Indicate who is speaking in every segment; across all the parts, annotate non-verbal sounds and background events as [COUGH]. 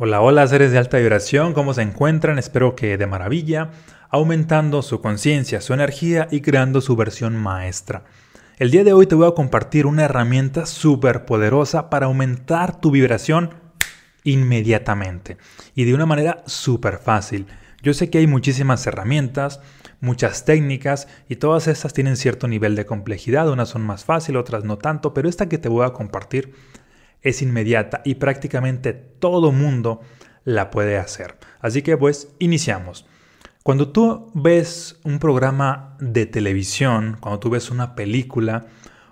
Speaker 1: Hola, hola seres de alta vibración, ¿cómo se encuentran? Espero que de maravilla, aumentando su conciencia, su energía y creando su versión maestra. El día de hoy te voy a compartir una herramienta súper poderosa para aumentar tu vibración inmediatamente y de una manera súper fácil. Yo sé que hay muchísimas herramientas, muchas técnicas y todas estas tienen cierto nivel de complejidad, unas son más fáciles, otras no tanto, pero esta que te voy a compartir es inmediata y prácticamente todo mundo la puede hacer. Así que pues iniciamos. Cuando tú ves un programa de televisión, cuando tú ves una película,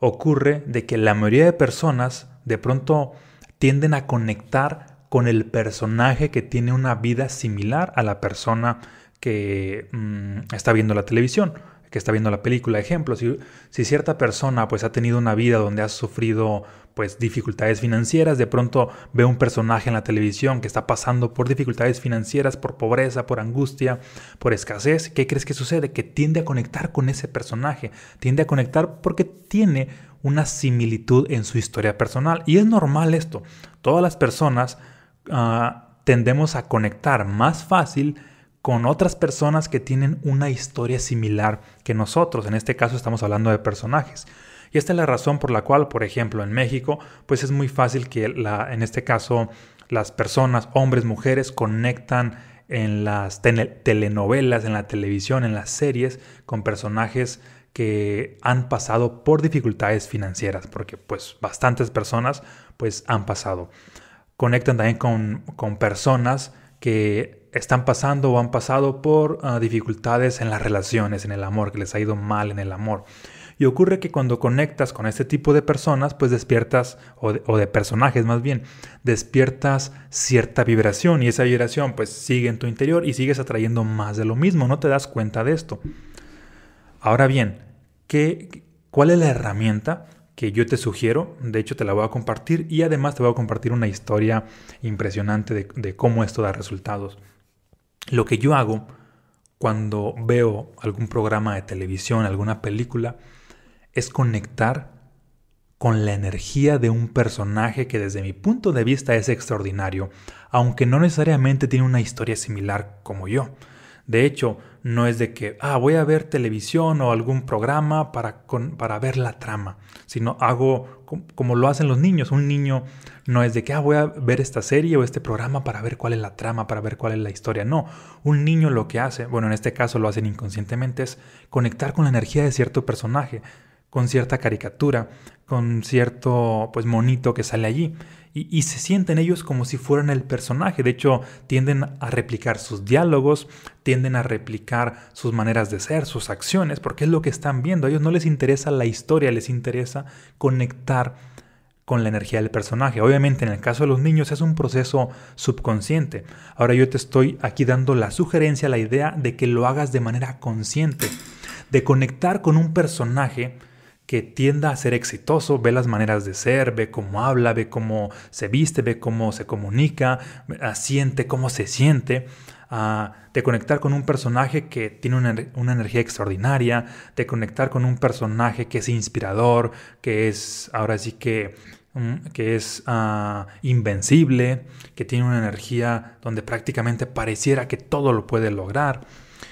Speaker 1: ocurre de que la mayoría de personas de pronto tienden a conectar con el personaje que tiene una vida similar a la persona que mm, está viendo la televisión que está viendo la película. Ejemplo, si, si, cierta persona pues ha tenido una vida donde ha sufrido pues dificultades financieras, de pronto ve un personaje en la televisión que está pasando por dificultades financieras, por pobreza, por angustia, por escasez, ¿qué crees que sucede? Que tiende a conectar con ese personaje, tiende a conectar porque tiene una similitud en su historia personal. Y es normal esto. Todas las personas ah, tendemos a conectar más fácil con otras personas que tienen una historia similar que nosotros. En este caso estamos hablando de personajes. Y esta es la razón por la cual, por ejemplo, en México, pues es muy fácil que la, en este caso las personas, hombres, mujeres, conectan en las telenovelas, en la televisión, en las series, con personajes que han pasado por dificultades financieras, porque pues bastantes personas pues han pasado. Conectan también con, con personas que están pasando o han pasado por ah, dificultades en las relaciones, en el amor, que les ha ido mal en el amor. Y ocurre que cuando conectas con este tipo de personas, pues despiertas, o de, personajes más bien, despiertas cierta vibración y esa vibración pues sigue en tu interior y sigues atrayendo más de lo mismo, no te das cuenta de esto. Ahora bien, ¿qué, ¿cuál es la herramienta que yo te sugiero, de hecho te la voy a compartir y además te voy a compartir una historia impresionante de, de, cómo esto da resultados. Lo que yo hago cuando veo algún programa de televisión, alguna película, es conectar con la energía de un personaje que desde mi punto de vista es extraordinario, aunque no necesariamente tiene una historia similar como yo. De hecho, no es de que, ah, voy a ver televisión o algún programa para, para ver la trama, sino hago como, lo hacen los niños. Un niño no es de que, ah, voy a ver esta serie o este programa para ver cuál es la trama, para ver cuál es la historia. No, un niño lo que hace, bueno, en este caso lo hacen inconscientemente, es conectar con la energía de cierto personaje, con cierta caricatura, con cierto pues monito que sale allí y, se sienten ellos como si fueran el personaje. De hecho, tienden a replicar sus diálogos, tienden a replicar sus maneras de ser, sus acciones, porque es lo que están viendo. A ellos no les interesa la historia, les interesa conectar con la energía del personaje. Obviamente en el caso de los niños es un proceso subconsciente. Ahora yo te estoy aquí dando la sugerencia, la idea de que lo hagas de manera consciente, de conectar con un personaje que tienda a ser exitoso, ve las maneras de ser, ve cómo habla, ve cómo se viste, ve cómo se comunica, siente cómo se siente, de conectar con un personaje que tiene una, energía extraordinaria, de conectar con un personaje que es inspirador, que es ahora sí que, mm, que es ah, invencible, que tiene una energía donde prácticamente pareciera que todo lo puede lograr.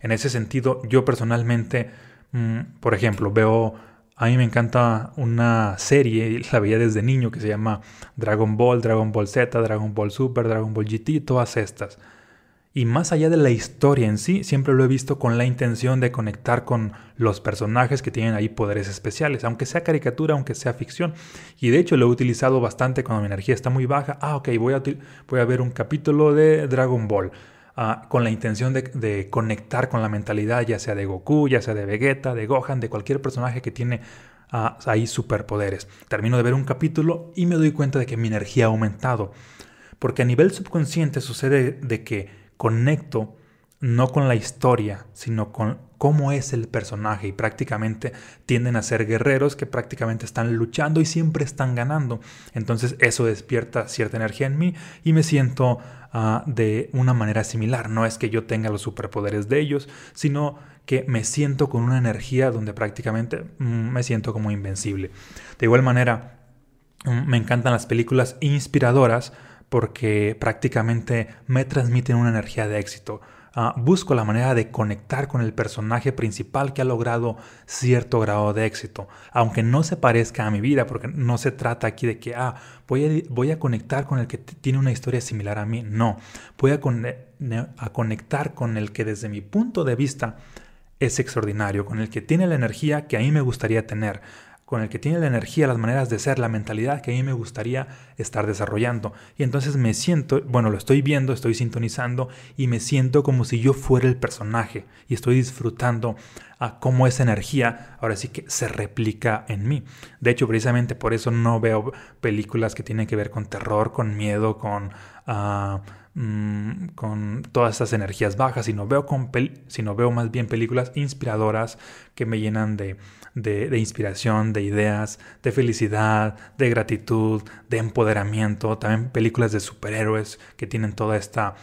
Speaker 1: En ese sentido, yo personalmente, mm, por ejemplo, veo a mí me encanta una serie, la veía desde niño, que se llama Dragon Ball, Dragon Ball Z, Dragon Ball Super, Dragon Ball GT, todas estas. Y más allá de la historia en sí, siempre lo he visto con la intención de conectar con los personajes que tienen ahí poderes especiales, aunque sea caricatura, aunque sea ficción. Y de hecho lo he utilizado bastante cuando mi energía está muy baja. Ah, ok, voy a, voy a ver un capítulo de Dragon Ball. Con la intención de, conectar con la mentalidad ya sea de Goku, ya sea de Vegeta, de Gohan, de cualquier personaje que tiene ah, ahí superpoderes. Termino de ver un capítulo y me doy cuenta de que mi energía ha aumentado. Porque a nivel subconsciente sucede de que conecto no con la historia, sino con cómo es el personaje y prácticamente tienden a ser guerreros que prácticamente están luchando y siempre están ganando. Entonces eso despierta cierta energía en mí y me siento Ah, de una manera similar. No es que yo tenga los superpoderes de ellos, sino que me siento con una energía donde prácticamente mm, me siento como invencible. De igual manera, mm, me encantan las películas inspiradoras porque prácticamente me transmiten una energía de éxito. Ah, busco la manera de conectar con el personaje principal que ha logrado cierto grado de éxito, aunque no se parezca a mi vida, porque no se trata aquí de que, ah, voy a, voy a conectar con el que tiene una historia similar a mí, no, voy a, a conectar con el que desde mi punto de vista es extraordinario, con el que tiene la energía que a mí me gustaría tener, con el que tiene la energía, las maneras de ser, la mentalidad que a mí me gustaría estar desarrollando. Y entonces me siento, bueno, lo estoy viendo, estoy sintonizando y me siento como si yo fuera el personaje y estoy disfrutando a cómo esa energía ahora sí que se replica en mí. De hecho, precisamente por eso no veo películas que tienen que ver con terror, con miedo, con... Ah, mm, con todas esas energías bajas, sino veo, con sino veo más bien películas inspiradoras que me llenan de, de, inspiración, de ideas, de felicidad, de gratitud, de empoderamiento, también películas de superhéroes que tienen toda esta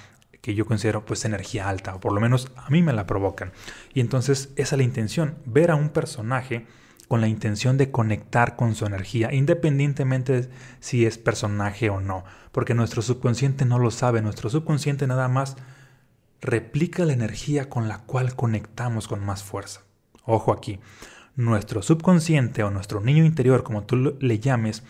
Speaker 1: que yo considero pues energía alta, o por lo menos a mí me la provocan. Y entonces esa es la intención, ver a un personaje con la intención de conectar con su energía, independientemente si es personaje o no, porque nuestro subconsciente no lo sabe, nuestro subconsciente nada más replica la energía con la cual conectamos con más fuerza. Ojo aquí, nuestro subconsciente o nuestro niño interior, como tú le llames,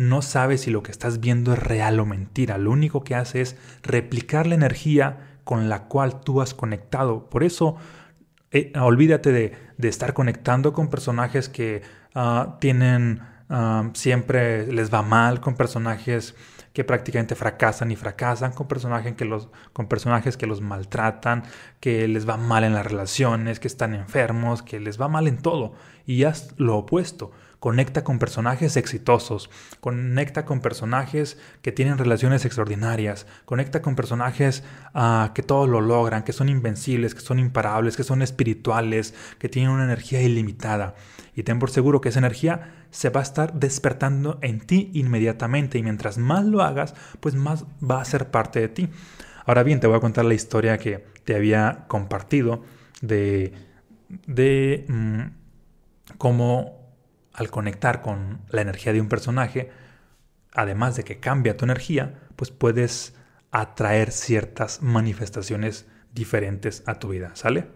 Speaker 1: no sabe si lo que estás viendo es real o mentira. Lo único que hace es replicar la energía con la cual tú has conectado. Por eso, eh, olvídate de, estar conectando con personajes que ah, tienen, ah, siempre les va mal, con personajes que prácticamente fracasan y fracasan, con personajes, que los, con personajes que los maltratan, que les va mal en las relaciones, que están enfermos, que les va mal en todo. Y haz lo opuesto. Conecta con personajes exitosos, conecta con personajes que tienen relaciones extraordinarias, conecta con personajes ah, que todo lo logran, que son invencibles, que son imparables, que son espirituales, que tienen una energía ilimitada. Y ten por seguro que esa energía se va a estar despertando en ti inmediatamente y mientras más lo hagas, pues más va a ser parte de ti. Ahora bien, te voy a contar la historia que te había compartido de, de mm, cómo al conectar con la energía de un personaje, además de que cambia tu energía, pues puedes atraer ciertas manifestaciones diferentes a tu vida, ¿sale?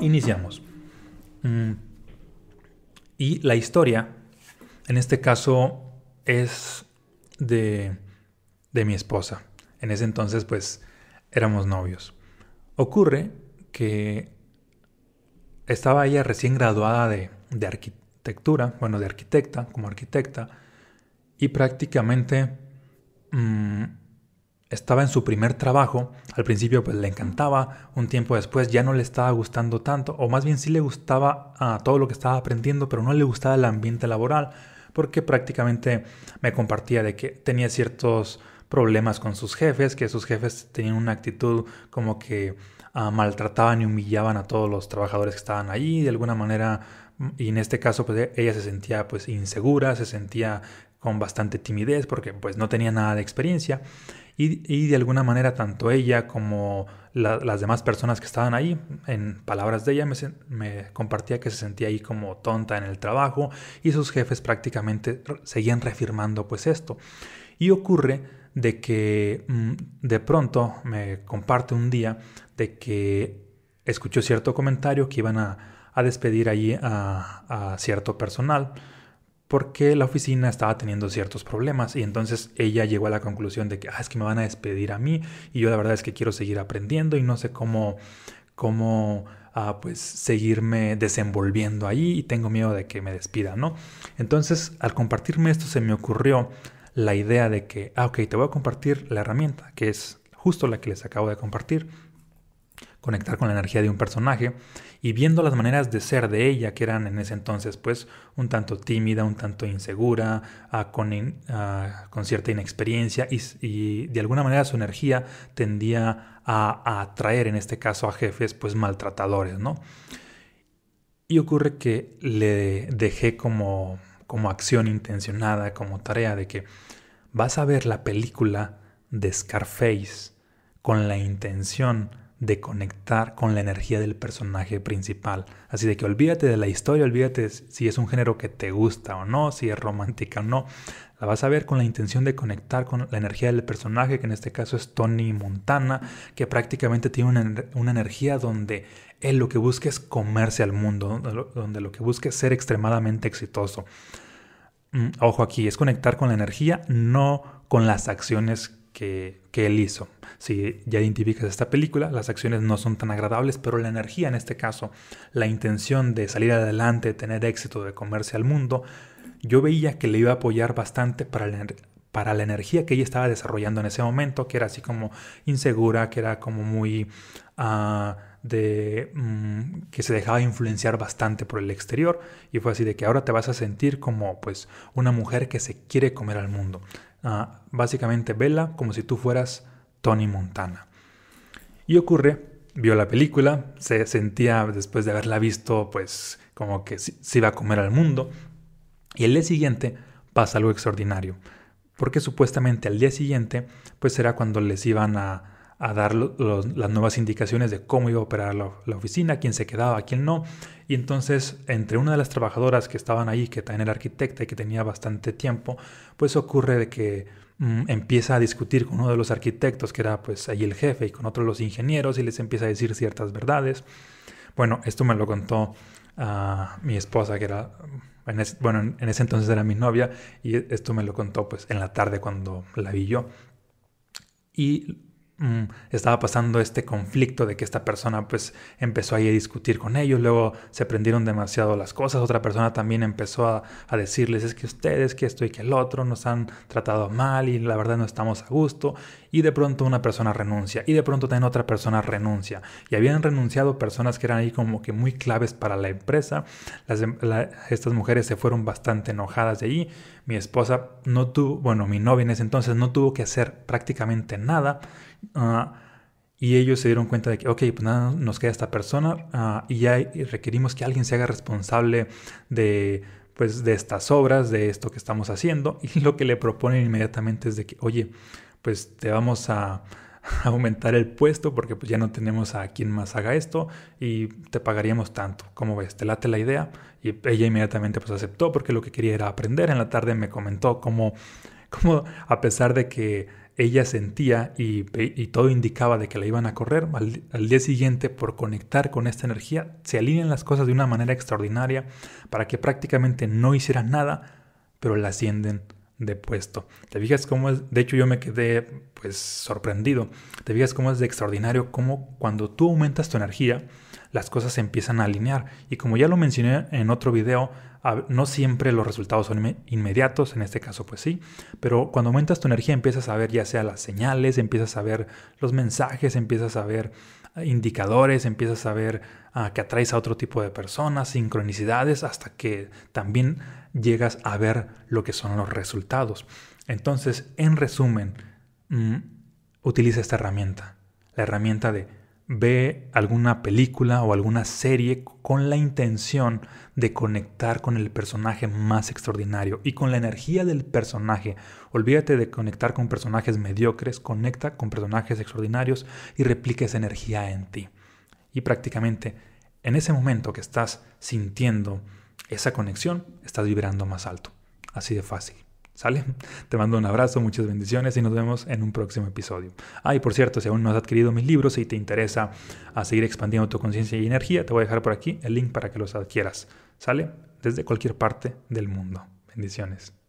Speaker 1: Iniciamos. Mm, y la historia, en este caso, es de, de mi esposa. En ese entonces, pues, éramos novios. Ocurre que estaba ella recién graduada de, arquitectura, bueno, de arquitecta, como arquitecta, y prácticamente mm, estaba en su primer trabajo. Al principio pues le encantaba, un tiempo después ya no le estaba gustando tanto, o más bien sí le gustaba a todo lo que estaba aprendiendo, pero no le gustaba el ambiente laboral, porque prácticamente me compartía de que tenía ciertos problemas con sus jefes, que sus jefes tenían una actitud como que Ah, maltrataban y humillaban a todos los trabajadores que estaban allí de alguna manera y en este caso pues ella se sentía pues insegura, se sentía con bastante timidez porque pues no tenía nada de experiencia y, de alguna manera tanto ella como las demás personas que estaban ahí, en palabras de ella, me, me, compartía que se sentía ahí como tonta en el trabajo y sus jefes prácticamente seguían reafirmando pues esto. Y ocurre de que mm, de pronto me comparte un día de que escuchó cierto comentario que iban a, despedir allí a, cierto personal porque la oficina estaba teniendo ciertos problemas y entonces ella llegó a la conclusión de que ah, es que me van a despedir a mí y yo la verdad es que quiero seguir aprendiendo y no sé cómo cómo ah, pues seguirme desenvolviendo ahí y tengo miedo de que me despidan, ¿no? Entonces al compartirme esto se me ocurrió la idea de que, ah, ok, te voy a compartir la herramienta, que es justo la que les acabo de compartir, conectar con la energía de un personaje y viendo las maneras de ser de ella, que eran en ese entonces pues un tanto tímida, un tanto insegura, ah, con, ah, con, cierta inexperiencia y, de alguna manera su energía tendía a, atraer en este caso a jefes pues maltratadores, ¿no? Y ocurre que le dejé como como acción intencionada, como tarea de que vas a ver la película de Scarface con la intención de conectar con la energía del personaje principal. Así de que olvídate de la historia, olvídate si es un género que te gusta o no, si es romántica o no. La vas a ver con la intención de conectar con la energía del personaje, que en este caso es Tony Montana, que prácticamente tiene una, una energía donde él lo que busca es comerse al mundo, donde lo que busca es ser extremadamente exitoso. Mm, ojo aquí, es conectar con la energía, no con las acciones que, él hizo. Si ya identificas esta película, las acciones no son tan agradables, pero la energía en este caso, la intención de salir adelante, de tener éxito, de comerse al mundo, yo veía que le iba a apoyar bastante para la, para la energía que ella estaba desarrollando en ese momento, que era así como insegura, que era como muy... Ah, de mm, que se dejaba influenciar bastante por el exterior y fue así de que ahora te vas a sentir como pues una mujer que se quiere comer al mundo. Ah, básicamente vela como si tú fueras Tony Montana. Y ocurre, vio la película, se sentía después de haberla visto pues como que se iba a comer al mundo y el día siguiente pasa algo extraordinario. Porque supuestamente al día siguiente pues era cuando les iban a a dar las nuevas indicaciones de cómo iba a operar la, oficina, quién se quedaba, quién no. Y entonces, entre una de las trabajadoras que estaban ahí, que también era arquitecta y que tenía bastante tiempo, pues ocurre de que mm, empieza a discutir con uno de los arquitectos, que era pues ahí el jefe, y con otro de los ingenieros, y les empieza a decir ciertas verdades. Bueno, esto me lo contó a mi esposa, que era, bueno, en ese entonces era mi novia, y esto me lo contó pues en la tarde cuando la vi yo. Y Mm, estaba pasando este conflicto de que esta persona pues empezó ahí a discutir con ellos, luego se prendieron demasiado las cosas, otra persona también empezó a, decirles es que ustedes, que esto y que el otro nos han tratado mal y la verdad no estamos a gusto y de pronto una persona renuncia y de pronto también otra persona renuncia. Y habían renunciado personas que eran ahí como que muy claves para la empresa, em, estas mujeres se fueron bastante enojadas de ahí, mi esposa no tuvo, bueno mi novia en ese entonces no tuvo que hacer prácticamente nada, Ah, y ellos se dieron cuenta de que, ok, pues nada, nos queda esta persona ah, y ya requerimos que alguien se haga responsable de, pues, de estas obras, de esto que estamos haciendo. [LAUGHS] Y lo que le proponen inmediatamente es de que, oye, pues te vamos a, [LAUGHS] aumentar el puesto porque pues ya no tenemos a quien más haga esto y te pagaríamos tanto. ¿Cómo ves? ¿Te late la idea? Y ella inmediatamente pues aceptó porque lo que quería era aprender. En la tarde me comentó cómo, [LAUGHS] cómo a pesar de que ella sentía y, todo indicaba de que la iban a correr, al, día siguiente por conectar con esta energía se alinean las cosas de una manera extraordinaria para que prácticamente no hicieran nada, pero la ascienden de puesto. ¿Te fijas cómo es? De hecho yo me quedé pues sorprendido. ¿Te fijas cómo es de extraordinario cómo cuando tú aumentas tu energía, las cosas se empiezan a alinear. Y como ya lo mencioné en otro video, no siempre los resultados son inmediatos, en este caso pues sí, pero cuando aumentas tu energía empiezas a ver ya sea las señales, empiezas a ver los mensajes, empiezas a ver ah, indicadores, empiezas a ver ah, que atraes a otro tipo de personas, sincronicidades, hasta que también llegas a ver lo que son los resultados. Entonces, en resumen, mm, utiliza esta herramienta, la herramienta de ve alguna película o alguna serie con la intención de conectar con el personaje más extraordinario y con la energía del personaje. Olvídate de conectar con personajes mediocres, conecta con personajes extraordinarios y replica esa energía en ti. Y prácticamente en ese momento que estás sintiendo esa conexión, estás vibrando más alto. Así de fácil. ¿Sale? [LAUGHS] Te mando un abrazo, muchas bendiciones y nos vemos en un próximo episodio. Ah, y por cierto, si aún no has adquirido mis libros y te interesa a seguir expandiendo tu conciencia y energía, te voy a dejar por aquí el link para que los adquieras. ¿Sale? Desde cualquier parte del mundo. Bendiciones.